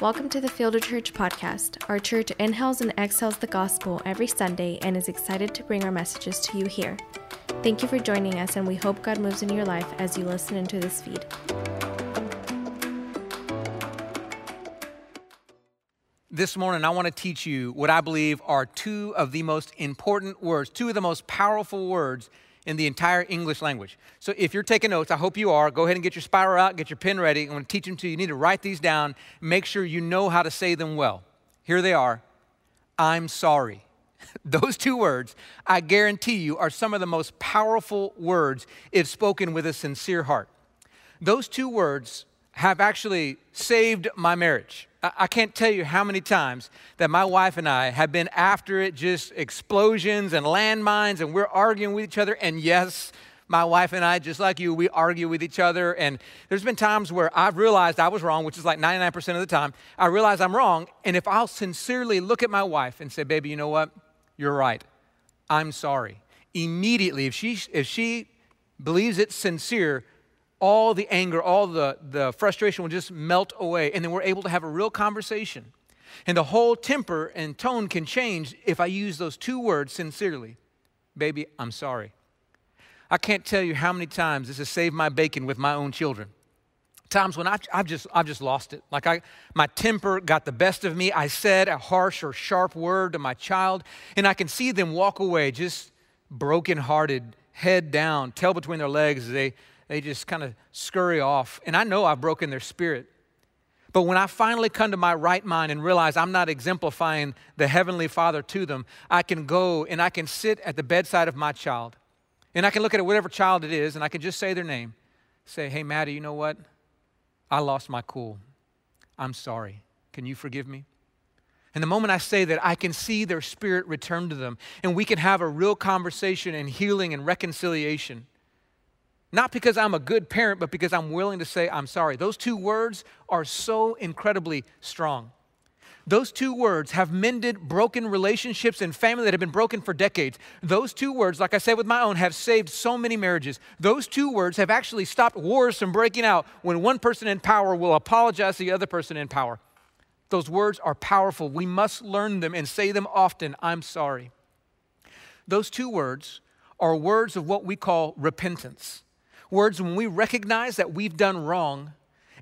Welcome to the Fielder Church podcast. Our church inhales and exhales the gospel every Sunday and is excited to bring our messages to you here. Thank you for joining us, and we hope God moves in your life as you listen into this feed. This morning, I want to teach you what I believe are two of the most important words, two of the most powerful words in the entire English language. So if you're taking notes, I hope you are, go ahead and get your spiral out, get your pen ready. I'm going to teach them to you. You need to write these down, make sure you know how to say them well. Here they are I'm sorry. Those two words, I guarantee you, are some of the most powerful words if spoken with a sincere heart. Those two words have actually saved my marriage. I can't tell you how many times that my wife and I have been after it, just explosions and landmines, and we're arguing with each other. And yes, my wife and I, just like you, we argue with each other. And there's been times where I've realized I was wrong, which is like 99% of the time. I realize I'm wrong. And if I'll sincerely look at my wife and say, baby, you know what? You're right. I'm sorry. Immediately, if she, if she believes it's sincere, all the anger, all the, the frustration will just melt away. And then we're able to have a real conversation. And the whole temper and tone can change if I use those two words sincerely. Baby, I'm sorry. I can't tell you how many times this has saved my bacon with my own children. Times when I've, I've, just, I've just lost it. Like I, my temper got the best of me. I said a harsh or sharp word to my child, and I can see them walk away just brokenhearted, head down, tail between their legs as they they just kind of scurry off. And I know I've broken their spirit. But when I finally come to my right mind and realize I'm not exemplifying the Heavenly Father to them, I can go and I can sit at the bedside of my child. And I can look at whatever child it is and I can just say their name. Say, hey, Maddie, you know what? I lost my cool. I'm sorry. Can you forgive me? And the moment I say that, I can see their spirit return to them, and we can have a real conversation and healing and reconciliation. Not because I'm a good parent, but because I'm willing to say, I'm sorry. Those two words are so incredibly strong. Those two words have mended broken relationships and family that have been broken for decades. Those two words, like I said with my own, have saved so many marriages. Those two words have actually stopped wars from breaking out when one person in power will apologize to the other person in power. Those words are powerful. We must learn them and say them often I'm sorry. Those two words are words of what we call repentance. Words when we recognize that we've done wrong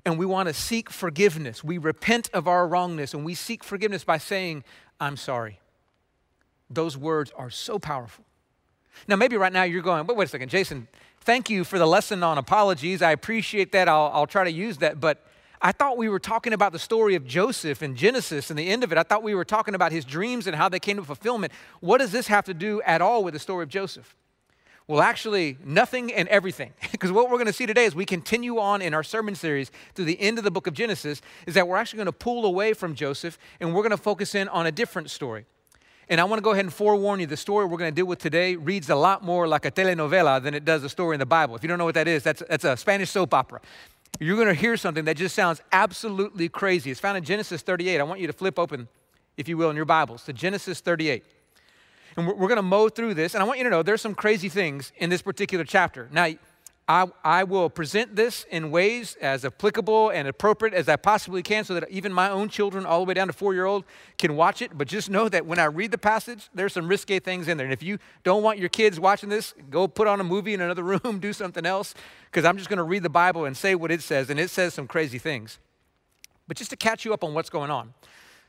and we want to seek forgiveness. We repent of our wrongness and we seek forgiveness by saying, I'm sorry. Those words are so powerful. Now, maybe right now you're going, but wait a second, Jason, thank you for the lesson on apologies. I appreciate that. I'll, I'll try to use that. But I thought we were talking about the story of Joseph in Genesis and the end of it. I thought we were talking about his dreams and how they came to fulfillment. What does this have to do at all with the story of Joseph? Well, actually, nothing and everything. Because what we're going to see today as we continue on in our sermon series to the end of the book of Genesis is that we're actually going to pull away from Joseph and we're going to focus in on a different story. And I want to go ahead and forewarn you the story we're going to deal with today reads a lot more like a telenovela than it does a story in the Bible. If you don't know what that is, that's, that's a Spanish soap opera. You're going to hear something that just sounds absolutely crazy. It's found in Genesis 38. I want you to flip open, if you will, in your Bibles to Genesis 38. And we're, we're going to mow through this. And I want you to know there's some crazy things in this particular chapter. Now, I, I will present this in ways as applicable and appropriate as I possibly can so that even my own children, all the way down to four year old, can watch it. But just know that when I read the passage, there's some risque things in there. And if you don't want your kids watching this, go put on a movie in another room, do something else, because I'm just going to read the Bible and say what it says. And it says some crazy things. But just to catch you up on what's going on.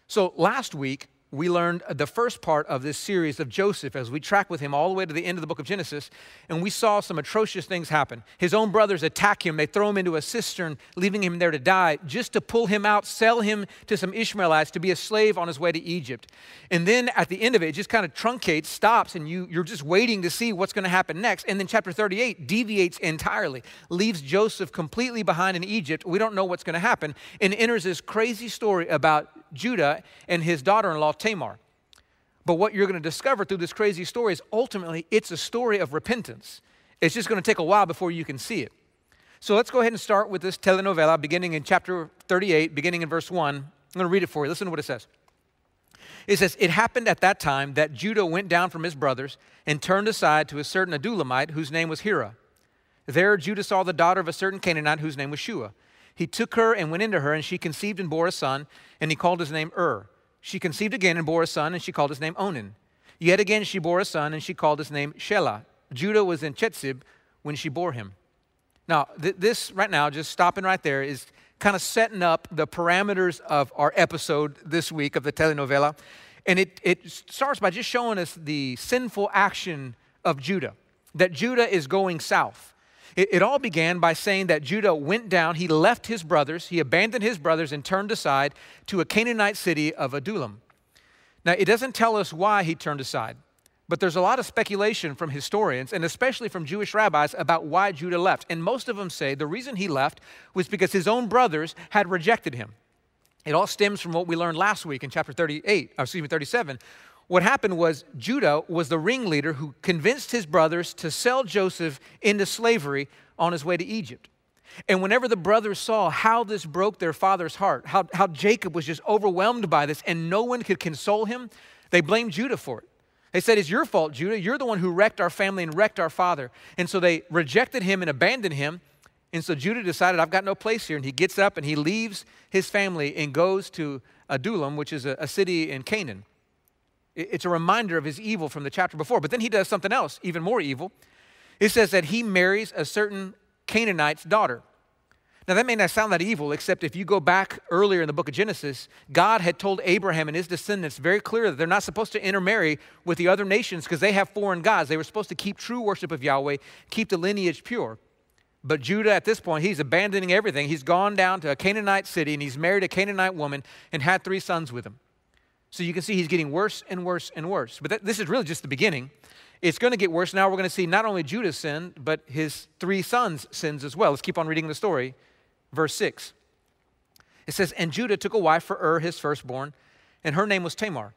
So last week, we learned the first part of this series of Joseph as we track with him all the way to the end of the book of Genesis, and we saw some atrocious things happen. His own brothers attack him, they throw him into a cistern, leaving him there to die, just to pull him out, sell him to some Ishmaelites to be a slave on his way to Egypt. And then at the end of it, it just kind of truncates, stops, and you, you're just waiting to see what's going to happen next. And then chapter 38 deviates entirely, leaves Joseph completely behind in Egypt. We don't know what's going to happen, and enters this crazy story about Judah and his daughter in law, Tamar. But what you're going to discover through this crazy story is ultimately it's a story of repentance. It's just going to take a while before you can see it. So let's go ahead and start with this telenovela beginning in chapter 38, beginning in verse 1. I'm going to read it for you. Listen to what it says. It says, It happened at that time that Judah went down from his brothers and turned aside to a certain Adullamite whose name was Hira. There Judah saw the daughter of a certain Canaanite whose name was Shua. He took her and went into her, and she conceived and bore a son, and he called his name Ur. She conceived again and bore a son, and she called his name Onan. Yet again she bore a son, and she called his name Shelah. Judah was in Chezib when she bore him. Now, th- this right now, just stopping right there, is kind of setting up the parameters of our episode this week of the telenovela. And it, it starts by just showing us the sinful action of Judah, that Judah is going south. It, it, all began by saying that Judah went down, he left his brothers, he abandoned his brothers and turned aside to a Canaanite city of Adullam. Now, it doesn't tell us why he turned aside, but there's a lot of speculation from historians and especially from Jewish rabbis about why Judah left. And most of them say the reason he left was because his own brothers had rejected him. It all stems from what we learned last week in chapter 38, uh, excuse me, 37, what happened was Judah was the ringleader who convinced his brothers to sell Joseph into slavery on his way to Egypt. And whenever the brothers saw how this broke their father's heart, how, how Jacob was just overwhelmed by this and no one could console him, they blamed Judah for it. They said, It's your fault, Judah. You're the one who wrecked our family and wrecked our father. And so they rejected him and abandoned him. And so Judah decided, I've got no place here. And he gets up and he leaves his family and goes to Adullam, which is a, a city in Canaan. It's a reminder of his evil from the chapter before. But then he does something else, even more evil. It says that he marries a certain Canaanite's daughter. Now, that may not sound that evil, except if you go back earlier in the book of Genesis, God had told Abraham and his descendants very clearly that they're not supposed to intermarry with the other nations because they have foreign gods. They were supposed to keep true worship of Yahweh, keep the lineage pure. But Judah, at this point, he's abandoning everything. He's gone down to a Canaanite city and he's married a Canaanite woman and had three sons with him. So you can see he's getting worse and worse and worse. But that, this is really just the beginning. It's going to get worse. Now we're going to see not only Judah's sin, but his three sons' sins as well. Let's keep on reading the story. Verse 6. It says, And Judah took a wife for Ur, his firstborn, and her name was Tamar.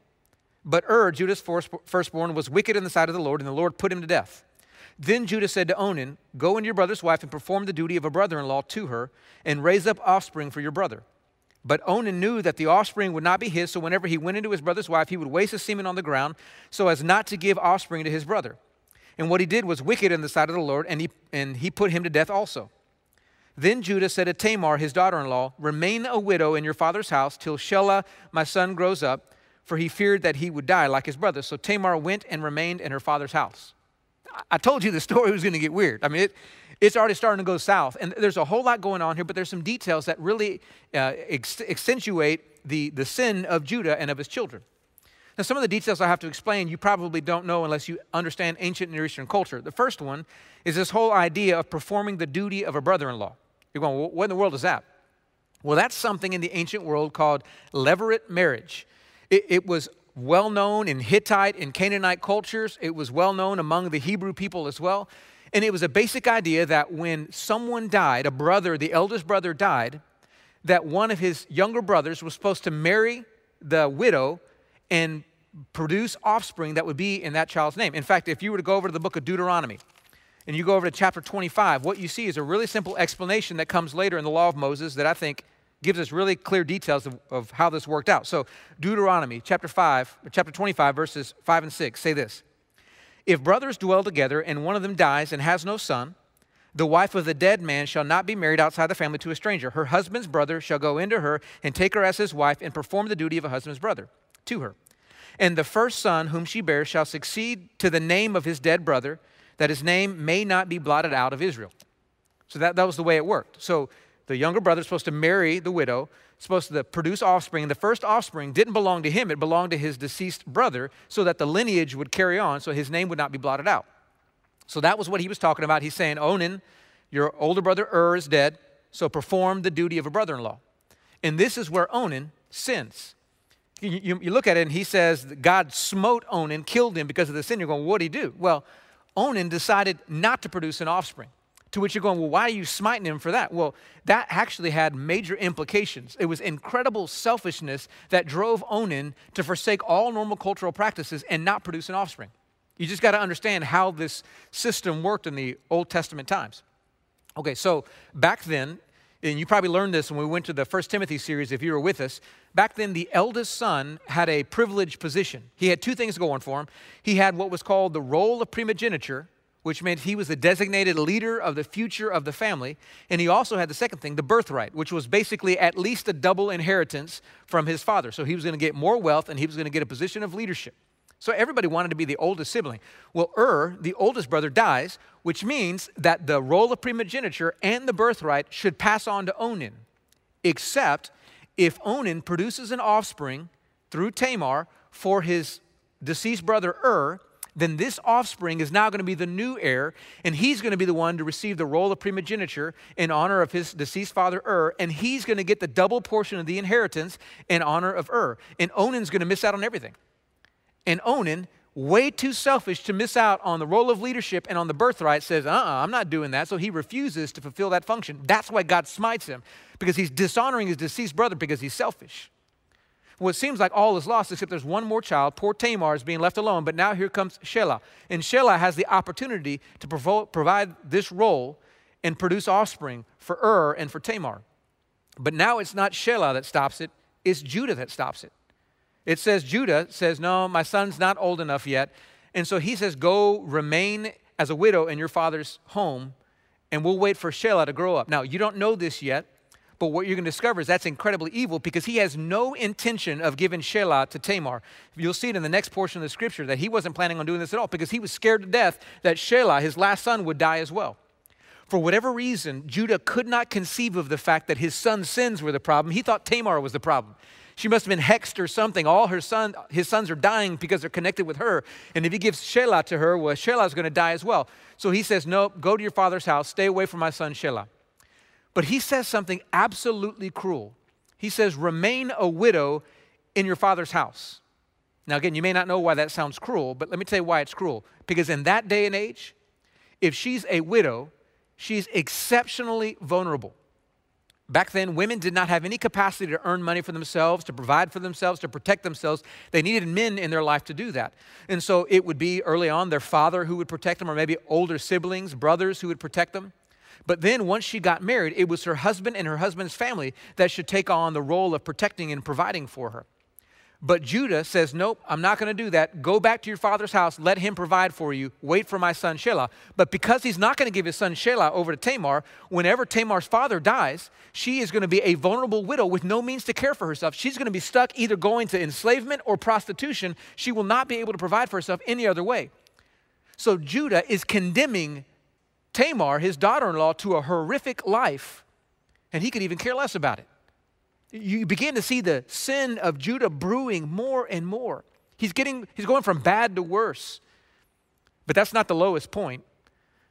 But Ur, Judah's firstborn, was wicked in the sight of the Lord, and the Lord put him to death. Then Judah said to Onan, Go into your brother's wife and perform the duty of a brother in law to her, and raise up offspring for your brother. But Onan knew that the offspring would not be his, so whenever he went into his brother's wife, he would waste his semen on the ground so as not to give offspring to his brother. And what he did was wicked in the sight of the Lord, and he, and he put him to death also. Then Judah said to Tamar, his daughter in law, Remain a widow in your father's house till Shelah, my son, grows up, for he feared that he would die like his brother. So Tamar went and remained in her father's house. I told you the story was going to get weird. I mean, it, it's already starting to go south. And there's a whole lot going on here, but there's some details that really uh, ex- accentuate the, the sin of Judah and of his children. Now, some of the details I have to explain, you probably don't know unless you understand ancient Near Eastern culture. The first one is this whole idea of performing the duty of a brother in law. You're going, well, what in the world is that? Well, that's something in the ancient world called levirate marriage. It, it was well known in Hittite and Canaanite cultures, it was well known among the Hebrew people as well. And it was a basic idea that when someone died, a brother, the eldest brother died, that one of his younger brothers was supposed to marry the widow and produce offspring that would be in that child's name. In fact, if you were to go over to the book of Deuteronomy and you go over to chapter 25, what you see is a really simple explanation that comes later in the law of Moses that I think gives us really clear details of, of how this worked out. So, Deuteronomy chapter 5, chapter 25, verses 5 and 6 say this. If brothers dwell together and one of them dies and has no son, the wife of the dead man shall not be married outside the family to a stranger. Her husband's brother shall go into her and take her as his wife and perform the duty of a husband's brother to her. And the first son whom she bears shall succeed to the name of his dead brother, that his name may not be blotted out of Israel. So that, that was the way it worked. So the younger brother is supposed to marry the widow, supposed to produce offspring. And the first offspring didn't belong to him, it belonged to his deceased brother, so that the lineage would carry on, so his name would not be blotted out. So that was what he was talking about. He's saying, Onan, your older brother Ur is dead, so perform the duty of a brother in law. And this is where Onan sins. You, you, you, look at it and he says God smote Onan, killed him because of the sin. You're going, what did he do? Well, Onan decided not to produce an offspring. To which you're going, well, why are you smiting him for that? Well, that actually had major implications. It was incredible selfishness that drove Onan to forsake all normal cultural practices and not produce an offspring. You just got to understand how this system worked in the Old Testament times. Okay, so back then, and you probably learned this when we went to the First Timothy series if you were with us. Back then, the eldest son had a privileged position. He had two things going for him. He had what was called the role of primogeniture, which meant he was the designated leader of the future of the family. And he also had the second thing, the birthright, which was basically at least a double inheritance from his father. So he was going to get more wealth and he was going to get a position of leadership. So everybody wanted to be the oldest sibling. Well, Ur, the oldest brother, dies, which means that the role of primogeniture and the birthright should pass on to Onan, except if Onan produces an offspring through Tamar for his deceased brother Ur, then this offspring is now going to be the new heir, and he's going to be the one to receive the role of primogeniture in honor of his deceased father Ur, and he's going to get the double portion of the inheritance in honor of Ur. And Onan's going to miss out on everything. And Onan, way too selfish to miss out on the role of leadership and on the birthright, says, uh uh-uh, I'm not doing that. So he refuses to fulfill that function. That's why God smites him, because he's dishonoring his deceased brother because he's selfish. Well, it seems like all is lost except there's one more child. Poor Tamar is being left alone, but now here comes Shelah. And Shelah has the opportunity to provo- provide this role and produce offspring for Ur and for Tamar. But now it's not Shelah that stops it, it's Judah that stops it. It says, Judah says, No, my son's not old enough yet. And so he says, Go remain as a widow in your father's home, and we'll wait for Shelah to grow up. Now, you don't know this yet, but what you're going to discover is that's incredibly evil because he has no intention of giving Shelah to Tamar. You'll see it in the next portion of the scripture that he wasn't planning on doing this at all because he was scared to death that Shelah, his last son, would die as well. For whatever reason, Judah could not conceive of the fact that his son's sins were the problem. He thought Tamar was the problem. She must have been hexed or something. All her son, his sons are dying because they're connected with her. And if he gives Shelah to her, well, Shelah is going to die as well. So he says, No, go to your father's house. Stay away from my son Shelah. But he says something absolutely cruel. He says, Remain a widow in your father's house. Now, again, you may not know why that sounds cruel, but let me tell you why it's cruel. Because in that day and age, if she's a widow, she's exceptionally vulnerable. Back then, women did not have any capacity to earn money for themselves, to provide for themselves, to protect themselves. They needed men in their life to do that. And so it would be early on their father who would protect them, or maybe older siblings, brothers who would protect them. But then once she got married, it was her husband and her husband's family that should take on the role of protecting and providing for her. But Judah says, Nope, I'm not going to do that. Go back to your father's house. Let him provide for you. Wait for my son Shelah. But because he's not going to give his son Shelah over to Tamar, whenever Tamar's father dies, she is going to be a vulnerable widow with no means to care for herself. She's going to be stuck either going to enslavement or prostitution. She will not be able to provide for herself any other way. So Judah is condemning Tamar, his daughter in law, to a horrific life, and he could even care less about it. You begin to see the sin of Judah brewing more and more. He's, getting, he's going from bad to worse. But that's not the lowest point.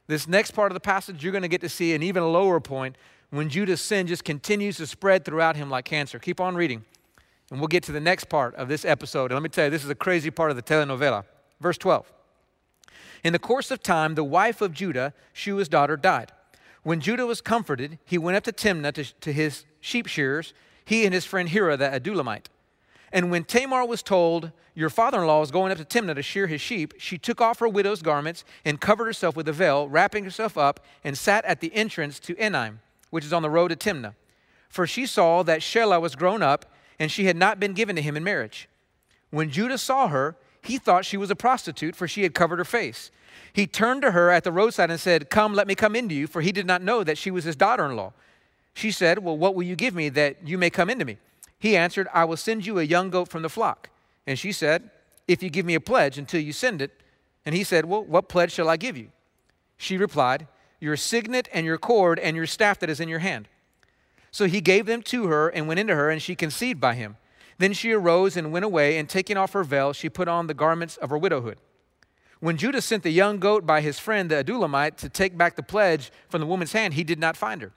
This next part of the passage, you're going to get to see an even lower point when Judah's sin just continues to spread throughout him like cancer. Keep on reading, and we'll get to the next part of this episode. And let me tell you, this is a crazy part of the telenovela. Verse 12. In the course of time, the wife of Judah, Shua's daughter, died. When Judah was comforted, he went up to Timnah to, to his sheep shearers, he and his friend Hira the Adullamite. And when Tamar was told, Your father in law is going up to Timnah to shear his sheep, she took off her widow's garments and covered herself with a veil, wrapping herself up, and sat at the entrance to Enaim, which is on the road to Timnah. For she saw that Shelah was grown up, and she had not been given to him in marriage. When Judah saw her, he thought she was a prostitute, for she had covered her face. He turned to her at the roadside and said, Come, let me come into you, for he did not know that she was his daughter in law. She said, Well, what will you give me that you may come into me? He answered, I will send you a young goat from the flock. And she said, If you give me a pledge until you send it. And he said, Well, what pledge shall I give you? She replied, Your signet and your cord and your staff that is in your hand. So he gave them to her and went into her, and she conceived by him. Then she arose and went away, and taking off her veil, she put on the garments of her widowhood. When Judah sent the young goat by his friend the Adullamite to take back the pledge from the woman's hand, he did not find her.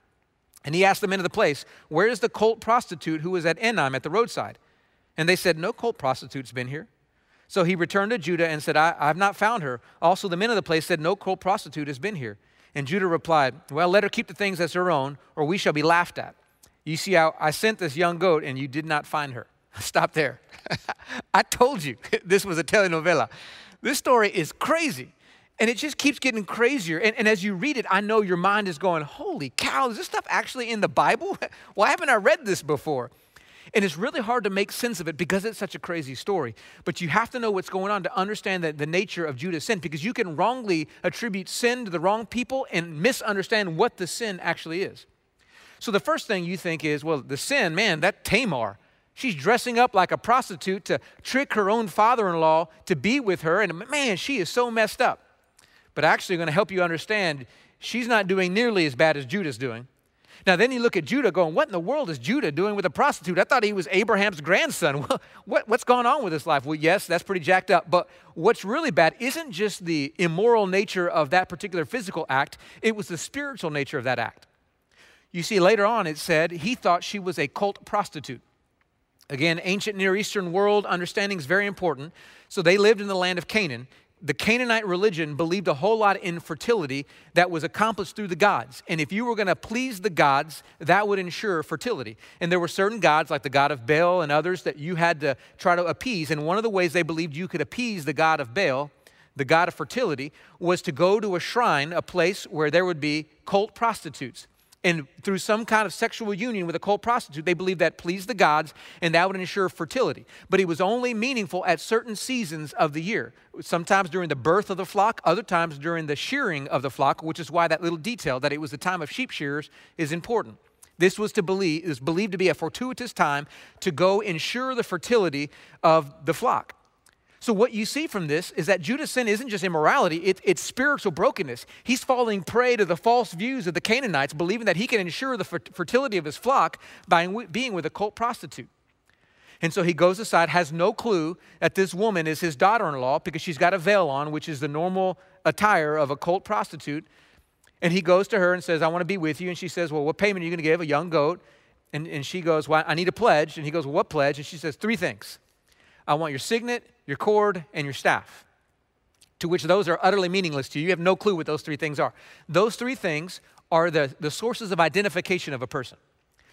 And he asked the men of the place, Where is the cult prostitute who was at Enaim at the roadside? And they said, No cult prostitute's been here. So he returned to Judah and said, I, I have not found her. Also, the men of the place said, No cult prostitute has been here. And Judah replied, Well, let her keep the things as her own, or we shall be laughed at. You see how I sent this young goat and you did not find her. Stop there. I told you this was a telenovela. This story is crazy. And it just keeps getting crazier. And, and, as you read it, I know your mind is going, Holy cow, is this stuff actually in the Bible? Why haven't I read this before? And it's really hard to make sense of it because it's such a crazy story. But you have to know what's going on to understand the, the nature of Judah's sin because you can wrongly attribute sin to the wrong people and misunderstand what the sin actually is. So the first thing you think is, well, the sin, man, that Tamar, she's dressing up like a prostitute to trick her own father in law to be with her. And man, she is so messed up. But actually, going to help you understand, she's not doing nearly as bad as Judah's doing. Now, then you look at Judah going, What in the world is Judah doing with a prostitute? I thought he was Abraham's grandson. what, what's going on with his life? Well, yes, that's pretty jacked up. But what's really bad isn't just the immoral nature of that particular physical act, it was the spiritual nature of that act. You see, later on it said he thought she was a cult prostitute. Again, ancient Near Eastern world understanding is very important. So they lived in the land of Canaan, the Canaanite religion believed a whole lot in fertility that was accomplished through the gods. And if you were going to please the gods, that would ensure fertility. And there were certain gods, like the god of Baal and others, that you had to try to appease. And one of the ways they believed you could appease the god of Baal, the god of fertility, was to go to a shrine, a place where there would be cult prostitutes and through some kind of sexual union with a cult prostitute, they believed that pleased the gods and that would ensure fertility. But it was only meaningful at certain seasons of the year. Sometimes during the birth of the flock, other times during the shearing of the flock, which is why that little detail that it was the time of sheep shearers is important. This was to believe is believed to be a fortuitous time to go ensure the fertility of the flock. So, what you see from this is that Judah's sin isn't just immorality, it, it's spiritual brokenness. He's falling prey to the false views of the Canaanites, believing that he can ensure the fertility of his flock by being with a cult prostitute. And so he goes aside, has no clue that this woman is his daughter in law because she's got a veil on, which is the normal attire of a cult prostitute. And he goes to her and says, I want to be with you. And she says, Well, what payment are you going to give? A young goat. And, and she goes, Well, I need a pledge. And he goes, Well, what pledge? And she says, Three things I want your signet, your cord, and your staff. To which those are utterly meaningless to you. You have no clue what those three things are. Those three things are the, the sources of identification of a person.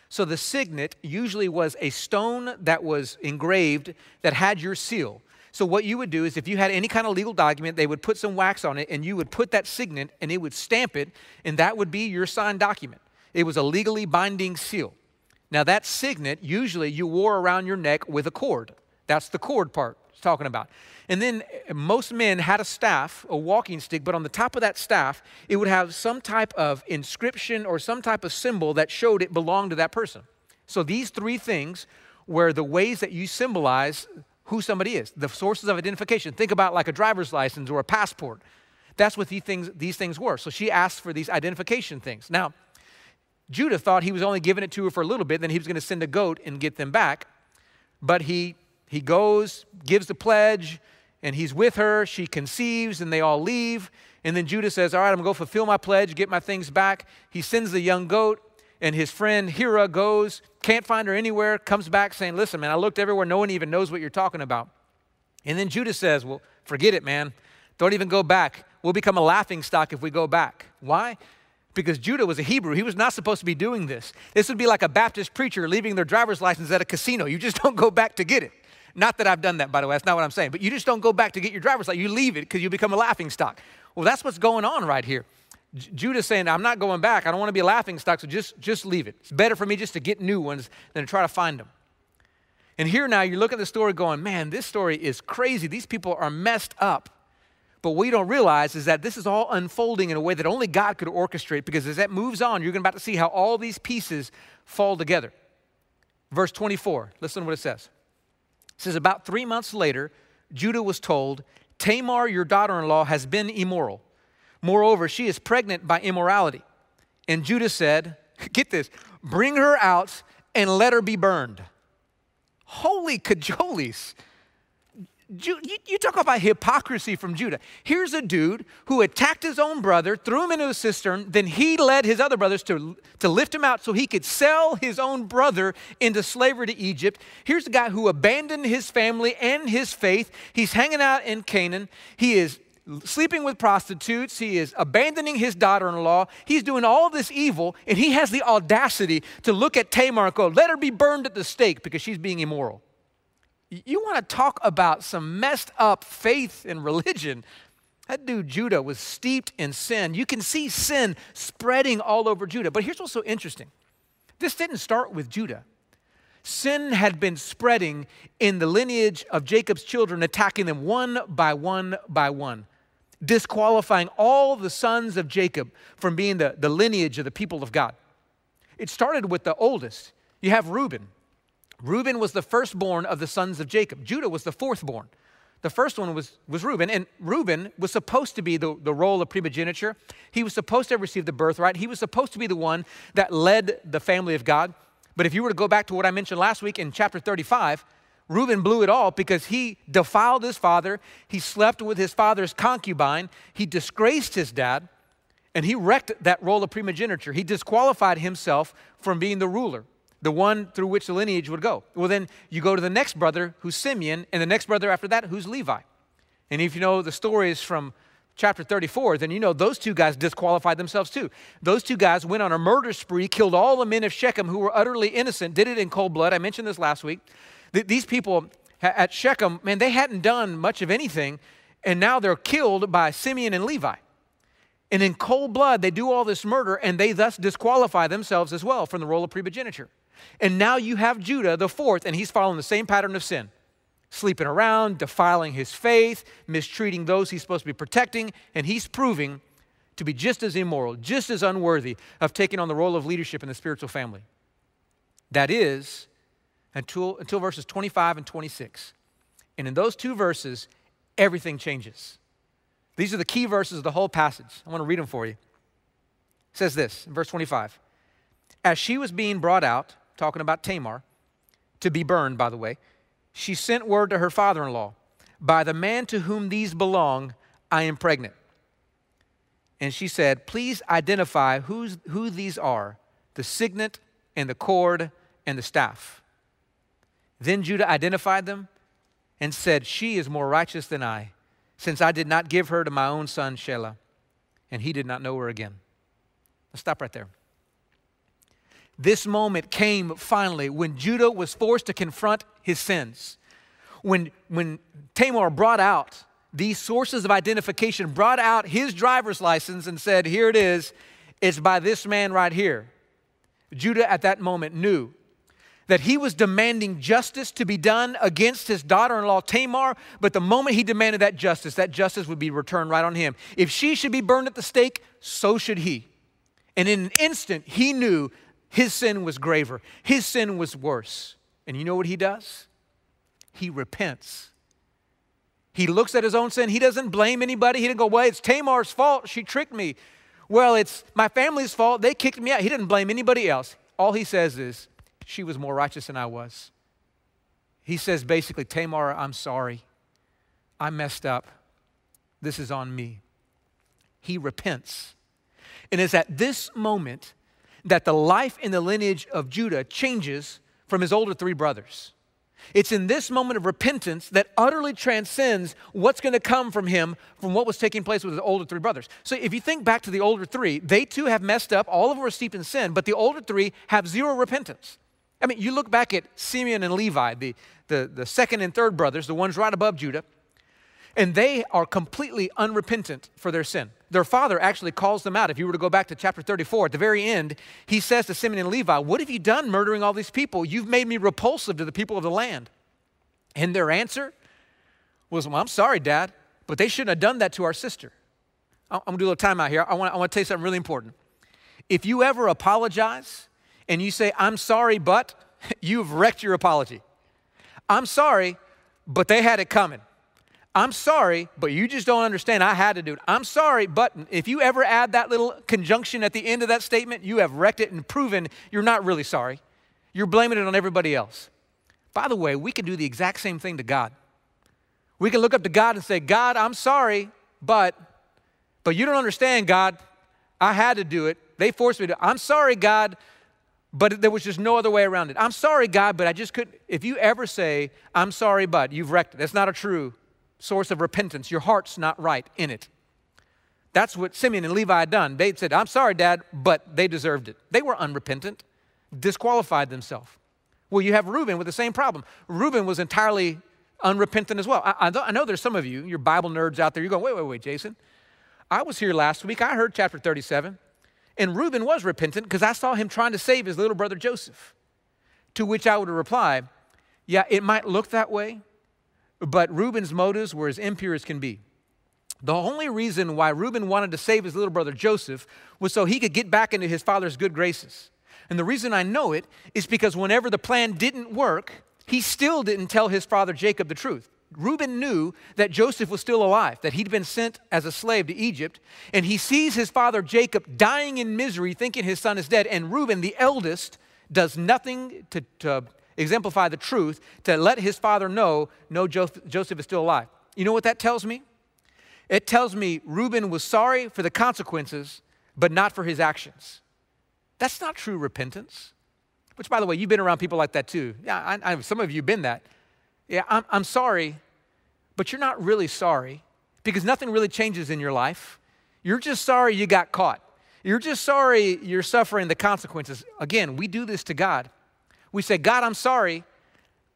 So the signet usually was a stone that was engraved that had your seal. So what you would do is if you had any kind of legal document, they would put some wax on it and you would put that signet and it would stamp it and that would be your signed document. It was a legally binding seal. Now that signet usually you wore around your neck with a cord. That's the cord part it's talking about. And then eh, most men had a staff, a walking stick, but on the top of that staff, it would have some type of inscription or some type of symbol that showed it belonged to that person. So these three things were the ways that you symbolize who somebody is, the sources of identification. Think about like a driver's license or a passport. That's what these things, these things were. So she asked for these identification things. Now, Judah thought he was only giving it to her for a little bit, then he was going to send a goat and get them back. But he he goes, gives the pledge, and he's with her. She conceives, and they all leave. And then Judah says, All right, I'm going to go fulfill my pledge, get my things back. He sends the young goat, and his friend Hira goes, can't find her anywhere, comes back saying, Listen, man, I looked everywhere. No one even knows what you're talking about. And then Judah says, Well, forget it, man. Don't even go back. We'll become a laughing stock if we go back. Why? Because Judah was a Hebrew. He was not supposed to be doing this. This would be like a Baptist preacher leaving their driver's license at a casino. You just don't go back to get it. Not that I've done that, by the way. That's not what I'm saying. But you just don't go back to get your driver's license. You leave it because you become a laughing stock. Well, that's what's going on right here. J- Judah's saying, I'm not going back. I don't want to be a laughing stock, so just, just leave it. It's better for me just to get new ones than to try to find them. And here now, you look at the story going, man, this story is crazy. These people are messed up. But what you don't realize is that this is all unfolding in a way that only God could orchestrate because as that moves on, you're about to see how all these pieces fall together. Verse 24, listen to what it says. Says, About three months later, Judah was told, Tamar, your daughter in law, has been immoral. Moreover, she is pregnant by immorality. And Judah said, Get this, bring her out and let her be burned. Holy cajoles. You, you, talk about hypocrisy from Judah. Here's a dude who attacked his own brother, threw him into a cistern, then he led his other brothers to, to lift him out so he could sell his own brother into slavery to Egypt. Here's a guy who abandoned his family and his faith. He's hanging out in Canaan. He is sleeping with prostitutes. He is abandoning his daughter in law. He's doing all this evil, and he has the audacity to look at Tamar and go, Let her be burned at the stake because she's being immoral. You want to talk about some messed up faith and religion. That dude, Judah, was steeped in sin. You can see sin spreading all over Judah. But here's what's so interesting this didn't start with Judah. sin had been spreading in the lineage of Jacob's children, attacking them one by one by one, disqualifying all the sons of Jacob from being the, the lineage of the people of God. It started with the oldest. You have Reuben. Reuben was the firstborn of the sons of Jacob. Judah was the fourthborn. The first one was, was Reuben, and Reuben was supposed to be the, the role of primogeniture. He was supposed to have received the birthright. He was supposed to be the one that led the family of God. But if you were to go back to what I mentioned last week in chapter 35, Reuben blew it all because he defiled his father, he slept with his father's concubine, he disgraced his dad, and he wrecked that role of primogeniture. He disqualified himself from being the ruler the one through which the lineage would go. Well, then you go to the next brother, who's Simeon, and the next brother after that, who's Levi. And if you know the stories from chapter 34, then you know those two guys disqualified themselves too. Those two guys went on a murder spree, killed all the men of Shechem who were utterly innocent, did it in cold blood. I mentioned this last week. Th- these people at Shechem, man, they hadn't done much of anything, and now they're killed by Simeon and Levi. And in cold blood, they do all this murder, and they thus disqualify themselves as well from the role of primogeniture. And now you have Judah, the fourth, and he's following the same pattern of sin sleeping around, defiling his faith, mistreating those he's supposed to be protecting, and he's proving to be just as immoral, just as unworthy of taking on the role of leadership in the spiritual family. That is, until, until verses 25 and 26. And in those two verses, everything changes. These are the key verses of the whole passage. I want to read them for you. It says this in verse 25 As she was being brought out, talking about Tamar, to be burned, by the way, she sent word to her father in law By the man to whom these belong, I am pregnant. And she said, Please identify who's, who these are the signet and the cord and the staff. Then Judah identified them and said, She is more righteous than I, since I did not give her to my own son Shelah, and he did not know her again. Let's stop right there. This moment came finally when Judah was forced to confront his sins. When, when Tamar brought out these sources of identification, brought out his driver's license and said, Here it is, it's by this man right here. Judah at that moment knew that he was demanding justice to be done against his daughter in law Tamar, but the moment he demanded that justice, that justice would be returned right on him. If she should be burned at the stake, so should he. And in an instant, he knew his sin was graver, his sin was worse. And you know what he does? He repents. He looks at his own sin. He doesn't blame anybody. He didn't go, Well, it's Tamar's fault. She tricked me. Well, it's my family's fault. They kicked me out. He didn't blame anybody else. All he says is, She was more righteous than I was. He says basically, Tamar, I'm sorry. I messed up. This is on me. He repents. And it's at this moment that the life in the lineage of Judah changes from his older three brothers. It's in this moment of repentance that utterly transcends what's going to come from him from what was taking place with his older three brothers. So if you think back to the older three, they too have messed up. All of them are steeped in sin, but the older three have zero repentance. I mean, you look back at Simeon and Levi, the, the, the second and third brothers, the ones right above Judah, and they are completely unrepentant for their sin. Their father actually calls them out. If you were to go back to chapter 34, at the very end, he says to Simeon and Levi, What have you done murdering all these people? You've made me repulsive to the people of the land. And their answer was, Well, I'm sorry, Dad, but they shouldn't have done that to our sister. I'm gonna do a little time out here. I wanna, I wanna tell you something really important. If you ever apologize and you say, I'm sorry, but you've wrecked your apology. I'm sorry, but they had it coming. I'm sorry, but you just don't understand. I had to do it. I'm sorry, but if you ever add that little conjunction at the end of that statement, you have wrecked it and proven you're not really sorry. You're blaming it on everybody else. By the way, we can do the exact same thing to God. We can look up to God and say, God, I'm sorry, but, but you don't understand, God. I had to do it. They forced me to. I'm sorry, God, but there was just no other way around it. I'm sorry, God, but I just couldn't. If you ever say, I'm sorry, but you've wrecked it, that's not a true source of repentance. Your heart's not right in it. That's what Simeon and Levi had done. They said, I'm sorry, Dad, but they deserved it. They were unrepentant, disqualified themselves. Well, you have Reuben with the same problem. Reuben was entirely unrepentant as well. I, I, know there's some of you, your Bible nerds out there, you're going, wait, wait, wait, Jason. I was here last week. I heard chapter 37. And Reuben was repentant because I saw him trying to save his little brother Joseph. To which I would reply, Yeah, it might look that way, but Reuben's motives were as impure as can be. The only reason why Reuben wanted to save his little brother Joseph was so he could get back into his father's good graces. And the reason I know it is because whenever the plan didn't work, he still didn't tell his father Jacob the truth. Reuben knew that Joseph was still alive, that he'd been sent as a slave to Egypt, and he sees his father Jacob dying in misery, thinking his son is dead. And Reuben, the eldest, does nothing to, to exemplify the truth, to let his father know, no, Joseph is still alive. You know what that tells me? It tells me Reuben was sorry for the consequences, but not for his actions. That's not true repentance. Which, by the way, you've been around people like that too. Yeah, I, I, some of you have been that. Yeah, I'm, I'm sorry, but you're not really sorry because nothing really changes in your life. You're just sorry you got caught. You're just sorry you're suffering the consequences. Again, we do this to God. We say, God, I'm sorry.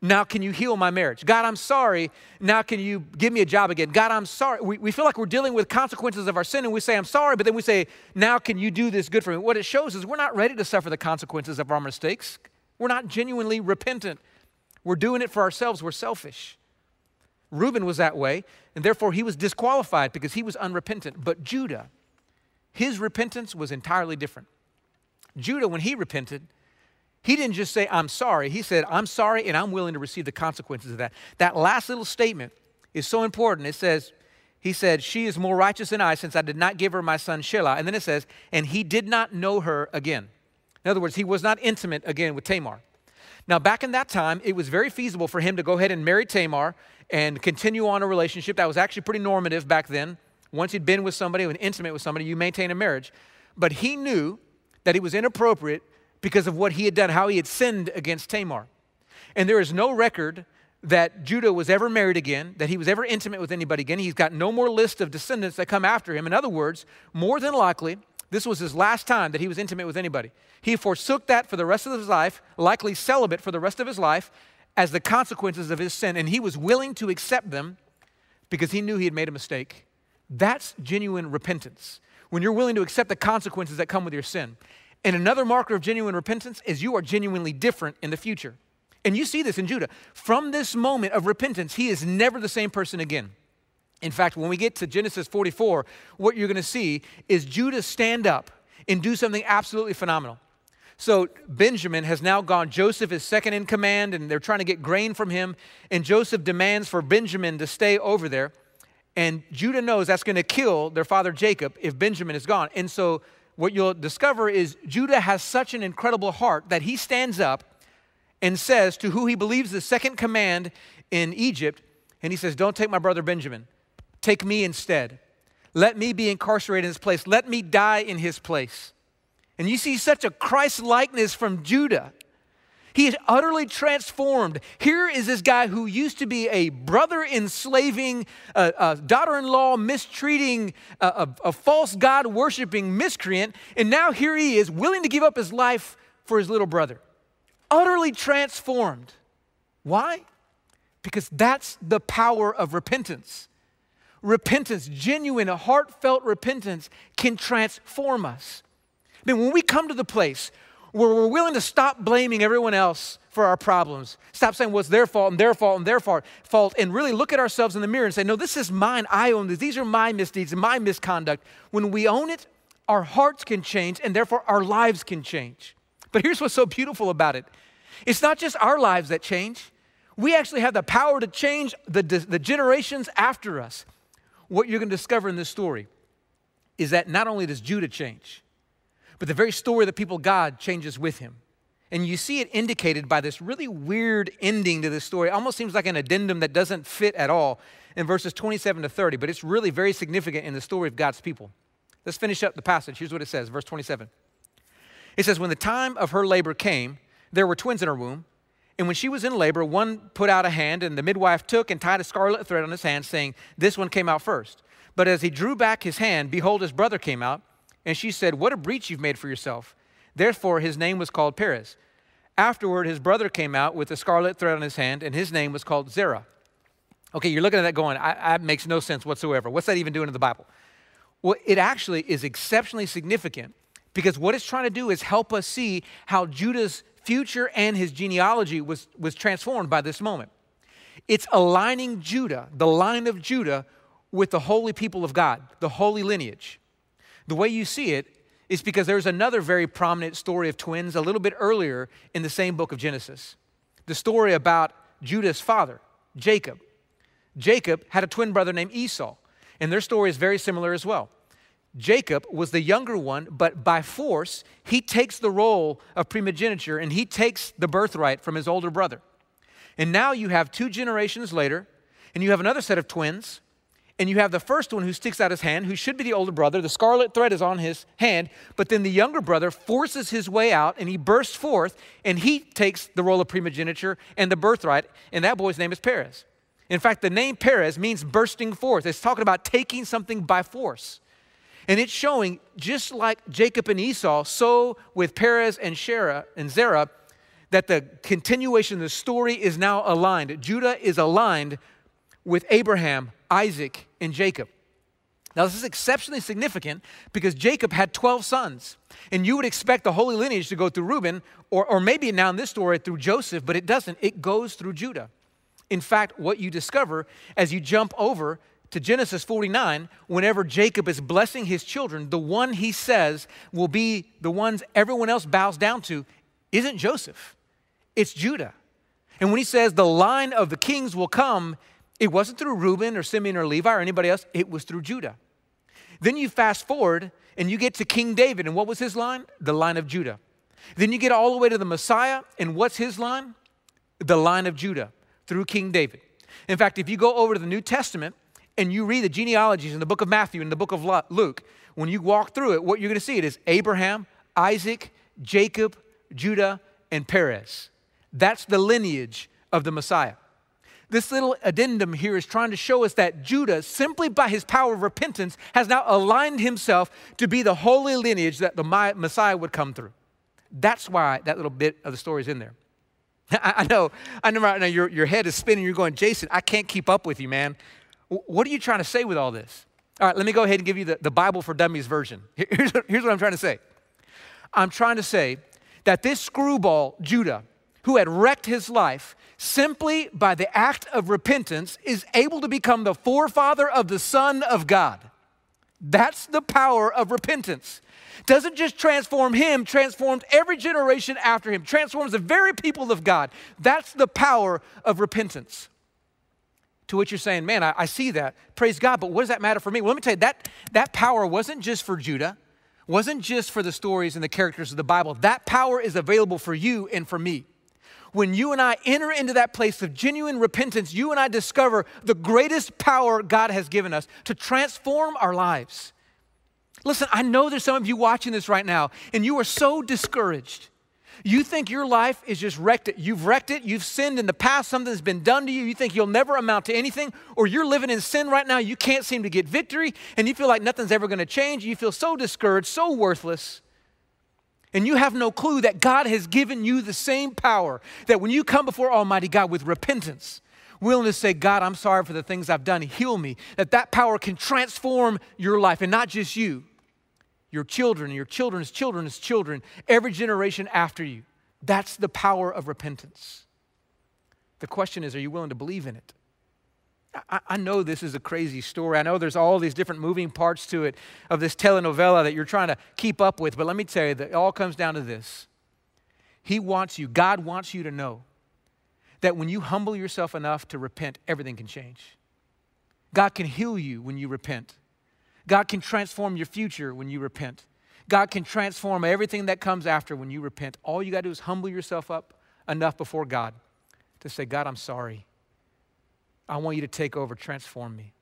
Now, can you heal my marriage? God, I'm sorry. Now, can you give me a job again? God, I'm sorry. We, we feel like we're dealing with consequences of our sin and we say, I'm sorry, but then we say, Now, can you do this good for me? What it shows is we're not ready to suffer the consequences of our mistakes. We're not genuinely repentant. We're doing it for ourselves. We're selfish. Reuben was that way, and therefore he was disqualified because he was unrepentant. But Judah, his repentance was entirely different. Judah, when he repented, he didn't just say, I'm sorry. He said, I'm sorry and I'm willing to receive the consequences of that. That last little statement is so important. It says, He said, She is more righteous than I since I did not give her my son Shelah. And then it says, And he did not know her again. In other words, he was not intimate again with Tamar. Now, back in that time, it was very feasible for him to go ahead and marry Tamar and continue on a relationship. That was actually pretty normative back then. Once he'd been with somebody, and intimate with somebody, you maintain a marriage. But he knew that it was inappropriate because of what he had done, how he had sinned against Tamar. And there is no record that Judah was ever married again, that he was ever intimate with anybody again. He's got no more list of descendants that come after him. In other words, more than likely, this was his last time that he was intimate with anybody. He forsook that for the rest of his life, likely celibate for the rest of his life, as the consequences of his sin, and he was willing to accept them because he knew he had made a mistake. That's genuine repentance. When you're willing to accept the consequences that come with your sin. And another marker of genuine repentance is you are genuinely different in the future. And you see this in Judah. From this moment of repentance, he is never the same person again. In fact, when we get to Genesis 44, what you're going to see is Judah stand up and do something absolutely phenomenal. So Benjamin has now gone. Joseph is second in command, and they're trying to get grain from him. And Joseph demands for Benjamin to stay over there. And Judah knows that's going to kill their father Jacob if Benjamin is gone. And so what you'll discover is Judah has such an incredible heart that he stands up and says to who he believes the second command in Egypt, and he says, Don't take my brother Benjamin. Take me instead. Let me be incarcerated in his place. Let me die in his place. And you see such a Christ likeness from Judah. He is utterly transformed. Here is this guy who used to be a brother enslaving, uh, uh, a, a daughter in law mistreating, a, a, a false God worshiping miscreant. And now here he is willing to give up his life for his little brother. Utterly transformed. Why? Because that's the power of repentance repentance, genuine, heartfelt repentance, can transform us. I mean, when we come to the place where we're willing to stop blaming everyone else for our problems, stop saying, well, it's their fault and their fault and their fault, and really look at ourselves in the mirror and say, no, this is mine. I own this. These are my misdeeds and my misconduct. When we own it, our hearts can change and therefore our lives can change. But here's what's so beautiful about it it's not just our lives that change, we actually have the power to change the, the generations after us what you're going to discover in this story is that not only does Judah change, but the very story of the people God changes with him. And you see it indicated by this really weird ending to this story. It almost seems like an addendum that doesn't fit at all in verses 27 to 30, but it's really very significant in the story of God's people. Let's finish up the passage. Here's what it says, verse 27. It says, When the time of her labor came, there were twins in her womb. And when she was in labor, one put out a hand, and the midwife took and tied a scarlet thread on his hand, saying, This one came out first. But as he drew back his hand, behold, his brother came out. And she said, What a breach you've made for yourself. Therefore, his name was called Perez. Afterward, his brother came out with a scarlet thread on his hand, and his name was called Zerah. Okay, you're looking at that going, that makes no sense whatsoever. What's that even doing in the Bible? Well, it actually is exceptionally significant because what it's trying to do is help us see how Judah's future and his genealogy was, was transformed by this moment. It's aligning Judah, the line of Judah, with the holy people of God, the holy lineage. The way you see it is because there's another very prominent story of twins a little bit earlier in the same book of Genesis. The story about Judah's father, Jacob. Jacob had a twin brother named Esau, and their story is very similar as well. Jacob was the younger one, but by force, he takes the role of primogeniture and he takes the birthright from his older brother. And now you have two generations later, and you have another set of twins, and you have the first one who sticks out his hand, who should be the older brother. The scarlet thread is on his hand, but then the younger brother forces his way out and he bursts forth and he takes the role of primogeniture and the birthright, and that boy's name is Perez. In fact, the name Perez means bursting forth. It's talking about taking something by force. And it's showing, just like Jacob and Esau, so with Perez and Shera and Zerah, that the continuation of the story is now aligned. Judah is aligned with Abraham, Isaac, and Jacob. Now, this is exceptionally significant because Jacob had 12 sons. And you would expect the holy lineage to go through Reuben, or, or maybe now in this story through Joseph, but it doesn't. It goes through Judah. In fact, what you discover as you jump over to Genesis 49, whenever Jacob is blessing his children, the one he says will be the ones everyone else bows down to isn't Joseph, it's Judah. And when he says the line of the kings will come, it wasn't through Reuben or Simeon or Levi or anybody else, it was through Judah. Then you fast forward and you get to King David, and what was his line? The line of Judah. Then you get all the way to the Messiah, and what's his line? The line of Judah through King David. In fact, if you go over to the New Testament and you read the genealogies in the book of Matthew and the book of Luke, when you walk through it, what you're going to see it is Abraham, Isaac, Jacob, Judah, and Perez. That's the lineage of the Messiah. This little addendum here is trying to show us that Judah, simply by his power of repentance, has now aligned himself to be the holy lineage that the Messiah would come through. That's why that little bit of the story is in there. I, know, I know right now your, your head is spinning. You're going, Jason, I can't keep up with you, man. What are you trying to say with all this? All right, let me go ahead and give you the, the Bible for Dummies version. Here's here's what I'm trying to say I'm trying to say that this screwball, Judah, who had wrecked his life, simply by the act of repentance, is able to become the forefather of the Son of God. That's the power of repentance doesn't just transform him, transforms every generation after him, transforms the very people of God. That's the power of repentance. To which you're saying, man, I, I see that. Praise God, but what does that matter for me? Well, let me tell you, that, that power wasn't just for Judah, wasn't just for the stories and the characters of the Bible. That power is available for you and for me when you and I enter into that place of genuine repentance, you and I discover the greatest power God has given us to transform our lives. Listen, I know there's some of you watching this right now, and you are so discouraged. You think your life is just wrecked. It. You've wrecked it. You've sinned in the past. Something has been done to you. You think you'll never amount to anything, or you're living in sin right now. You can't seem to get victory, and you feel like nothing's ever going to change. You feel so discouraged, so worthless. And you have no clue that God has given you the same power that when you come before Almighty God with repentance, willing to say, God, I'm sorry for the things I've done, heal me, that that power can transform your life and not just you, your children, your children's children's children, every generation after you. That's the power of repentance. The question is, are you willing to believe in it? I, know this is a crazy story. I know there's all these different moving parts to it of this telenovela that you're trying to keep up with, but let me tell you that it all comes down to this. He wants you, God wants you to know that when you humble yourself enough to repent, everything can change. God can heal you when you repent. God can transform your future when you repent. God can transform everything that comes after when you repent. All you got to do is humble yourself up enough before God to say, God, I'm sorry. I want you to take over, transform me.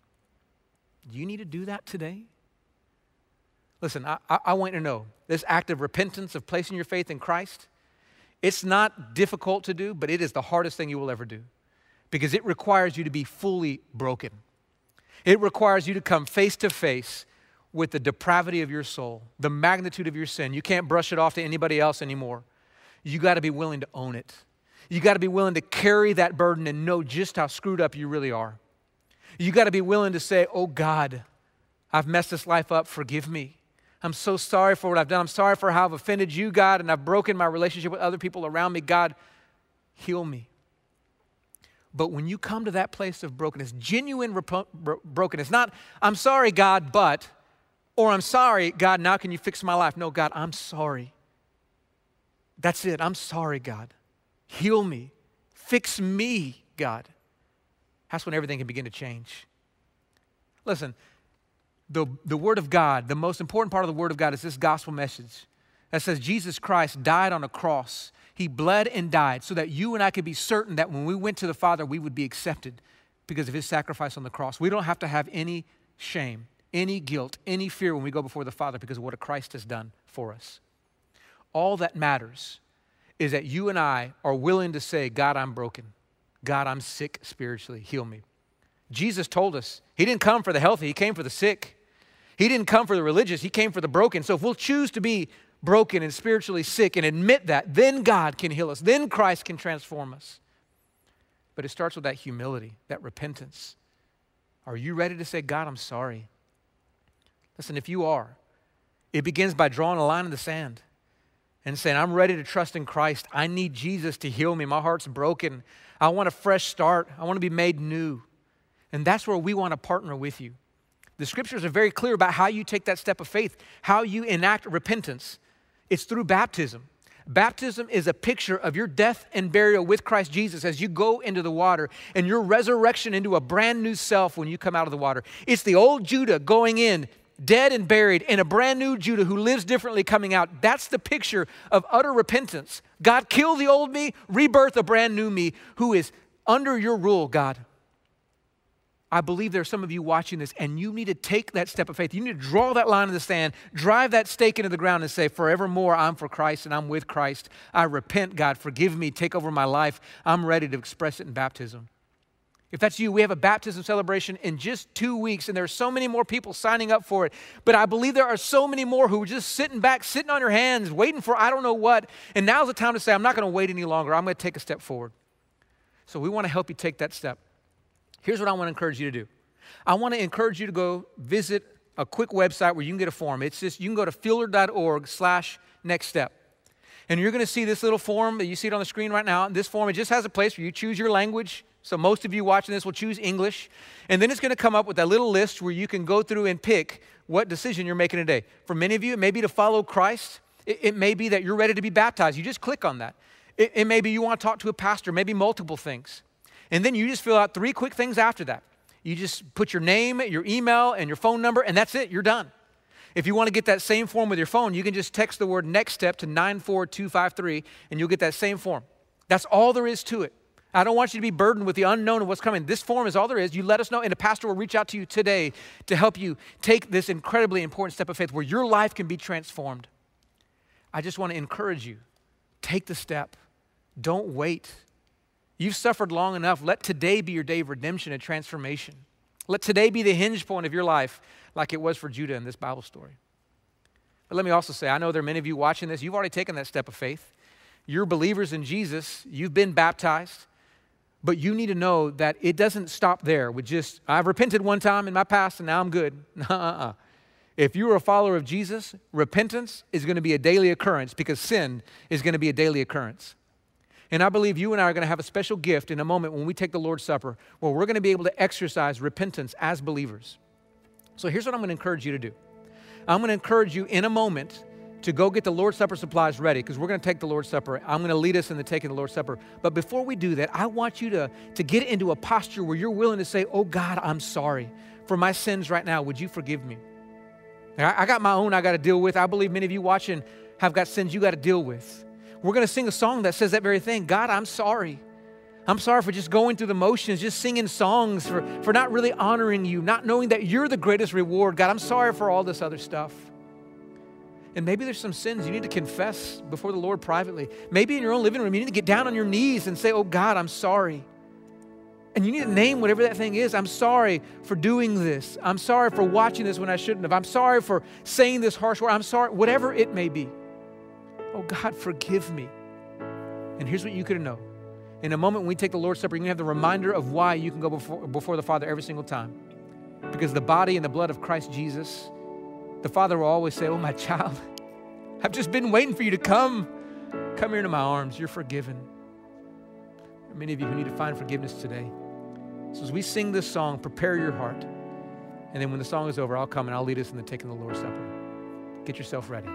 Do you need to do that today? Listen, I, I, I want you to know this act of repentance, of placing your faith in Christ, it's not difficult to do, but it is the hardest thing you will ever do because it requires you to be fully broken. It requires you to come face to face with the depravity of your soul, the magnitude of your sin. You can't brush it off to anybody else anymore. You got to be willing to own it. You got to be willing to carry that burden and know just how screwed up you really are. You got to be willing to say, Oh God, I've messed this life up. Forgive me. I'm so sorry for what I've done. I'm sorry for how I've offended you, God, and I've broken my relationship with other people around me. God, heal me. But when you come to that place of brokenness, genuine bro- brokenness, not, I'm sorry, God, but, or I'm sorry, God, now can you fix my life? No, God, I'm sorry. That's it. I'm sorry, God. Heal me. Fix me, God. That's when everything can begin to change. Listen, the, the Word of God, the most important part of the Word of God is this gospel message that says Jesus Christ died on a cross he bled and died so that you and I could be certain that when we went to the Father, we would be accepted because of his sacrifice on the cross. We don't have to have any shame, any guilt, any fear when we go before the Father because of what Christ has done for us. All that matters is that you and I are willing to say, God, I'm broken. God, I'm sick spiritually. Heal me. Jesus told us he didn't come for the healthy, he came for the sick. He didn't come for the religious, he came for the broken. So if we'll choose to be broken and spiritually sick and admit that, then God can heal us. Then Christ can transform us. But it starts with that humility, that repentance. Are you ready to say, God, I'm sorry? Listen, if you are, it begins by drawing a line in the sand and saying, I'm ready to trust in Christ. I need Jesus to heal me. My heart's broken. I want a fresh start. I want to be made new. And that's where we want to partner with you. The scriptures are very clear about how you take that step of faith, how you enact repentance. It's through baptism. Baptism is a picture of your death and burial with Christ Jesus as you go into the water and your resurrection into a brand new self when you come out of the water. It's the old Judah going in, dead and buried, and a brand new Judah who lives differently coming out. That's the picture of utter repentance. God, kill the old me, rebirth a brand new me who is under your rule, God. I believe there are some of you watching this, and you need to take that step of faith. You need to draw that line in the sand, drive that stake into the ground, and say, Forevermore, I'm for Christ and I'm with Christ. I repent, God. Forgive me. Take over my life. I'm ready to express it in baptism. If that's you, we have a baptism celebration in just two weeks, and there are so many more people signing up for it. But I believe there are so many more who are just sitting back, sitting on your hands, waiting for I don't know what. And now's the time to say, I'm not going to wait any longer. I'm going to take a step forward. So we want to help you take that step. Here's what I want to encourage you to do I want to encourage you to go visit a quick website where you can get a form. It's just, you can go to fielder.org slash next step. And you're going to see this little form that you see it on the screen right now. This form, it just has a place where you choose your language. So most of you watching this will choose English. And then it's going to come up with that little list where you can go through and pick what decision you're making today. For many of you, it may be to follow Christ. It, it may be that you're ready to be baptized. You just click on that. It, it may be you want to talk to a pastor, maybe multiple things. And then you just fill out three quick things after that. You just put your name, your email, and your phone number, and that's it. You're done. If you want to get that same form with your phone, you can just text the word next step to 94253 and you'll get that same form. That's all there is to it. I don't want you to be burdened with the unknown of what's coming. This form is all there is. You let us know, and a pastor will reach out to you today to help you take this incredibly important step of faith where your life can be transformed. I just want to encourage you take the step, don't wait. You've suffered long enough. Let today be your day of redemption and transformation. Let today be the hinge point of your life, like it was for Judah in this Bible story. But let me also say, I know there are many of you watching this, you've already taken that step of faith. You're believers in Jesus, you've been baptized, but you need to know that it doesn't stop there with just, I've repented one time in my past and now I'm good. Uh-uh. If you're a follower of Jesus, repentance is going to be a daily occurrence because sin is going to be a daily occurrence. And I believe you and I are going to have a special gift in a moment when we take the Lord's Supper where we're going to be able to exercise repentance as believers. So here's what I'm going to encourage you to do I'm going to encourage you in a moment to go get the Lord's Supper supplies ready because we're going to take the Lord's Supper. I'm going to lead us in the taking the Lord's Supper. But before we do that, I want you to, to get into a posture where you're willing to say, Oh God, I'm sorry for my sins right now. Would you forgive me? I, I got my own I got to deal with. I believe many of you watching have got sins you got to deal with. We're going to sing a song that says that very thing God, I'm sorry. I'm sorry for just going through the motions, just singing songs, for, for not really honoring you, not knowing that you're the greatest reward. God, I'm sorry for all this other stuff. And maybe there's some sins you need to confess before the Lord privately. Maybe in your own living room, you need to get down on your knees and say, Oh God, I'm sorry. And you need to name whatever that thing is. I'm sorry for doing this. I'm sorry for watching this when I shouldn't have. I'm sorry for saying this harsh word. I'm sorry, whatever it may be. Oh, God, forgive me. And here's what you could know. In a moment when we take the Lord's Supper, you can have the reminder of why you can go before, before the Father every single time. Because the body and the blood of Christ Jesus, the Father will always say, Oh, my child, I've just been waiting for you to come. Come here into my arms. You're forgiven. There are many of you who need to find forgiveness today. So as we sing this song, prepare your heart. And then when the song is over, I'll come and I'll lead us in the taking of the Lord's Supper. Get yourself ready.